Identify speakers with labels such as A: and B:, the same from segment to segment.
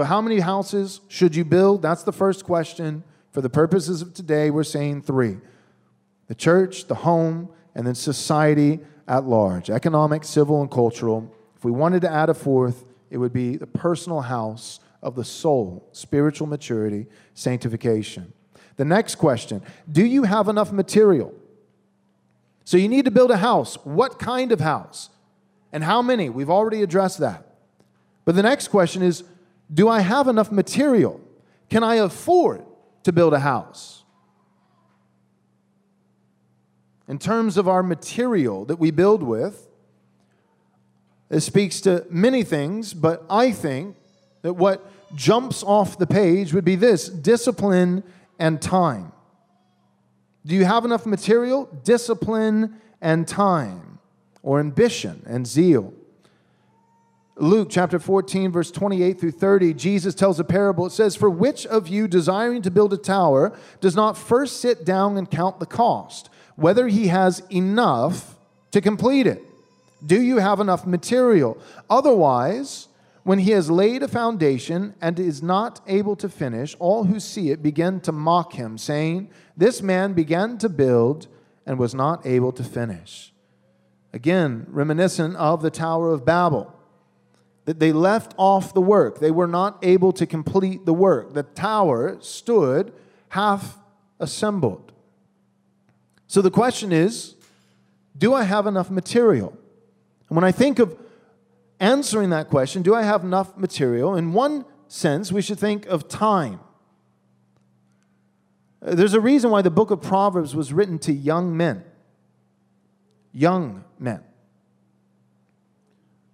A: So, how many houses should you build? That's the first question. For the purposes of today, we're saying three the church, the home, and then society at large economic, civil, and cultural. If we wanted to add a fourth, it would be the personal house of the soul, spiritual maturity, sanctification. The next question Do you have enough material? So, you need to build a house. What kind of house? And how many? We've already addressed that. But the next question is do I have enough material? Can I afford to build a house? In terms of our material that we build with, it speaks to many things, but I think that what jumps off the page would be this discipline and time. Do you have enough material? Discipline and time, or ambition and zeal. Luke chapter 14, verse 28 through 30, Jesus tells a parable. It says, For which of you desiring to build a tower does not first sit down and count the cost, whether he has enough to complete it? Do you have enough material? Otherwise, when he has laid a foundation and is not able to finish, all who see it begin to mock him, saying, This man began to build and was not able to finish. Again, reminiscent of the Tower of Babel that they left off the work. They were not able to complete the work. The tower stood half assembled. So the question is do I have enough material? And when I think of answering that question, do I have enough material? In one sense, we should think of time. Uh, there's a reason why the book of Proverbs was written to young men. Young men.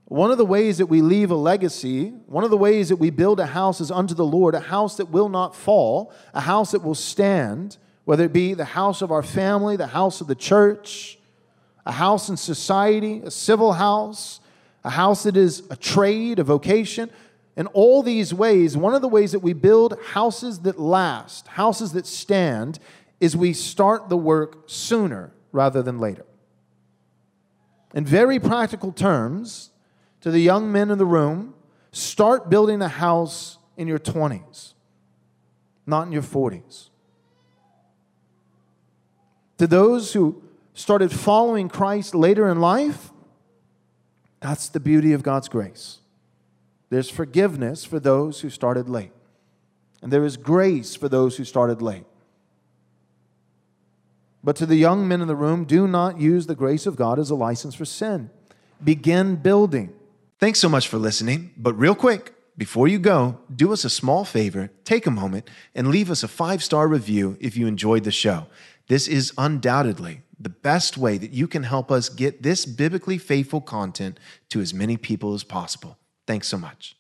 A: One of the ways that we leave a legacy, one of the ways that we build a house is unto the Lord, a house that will not fall, a house that will stand, whether it be the house of our family, the house of the church, a house in society, a civil house, a house that is a trade, a vocation. In all these ways, one of the ways that we build houses that last, houses that stand, is we start the work sooner rather than later. In very practical terms, to the young men in the room start building a house in your 20s, not in your 40s. To those who started following Christ later in life, that's the beauty of God's grace. There's forgiveness for those who started late, and there is grace for those who started late. But to the young men in the room, do not use the grace of God as a license for sin. Begin building.
B: Thanks so much for listening. But real quick, before you go, do us a small favor, take a moment, and leave us a five star review if you enjoyed the show. This is undoubtedly the best way that you can help us get this biblically faithful content to as many people as possible. Thanks so much.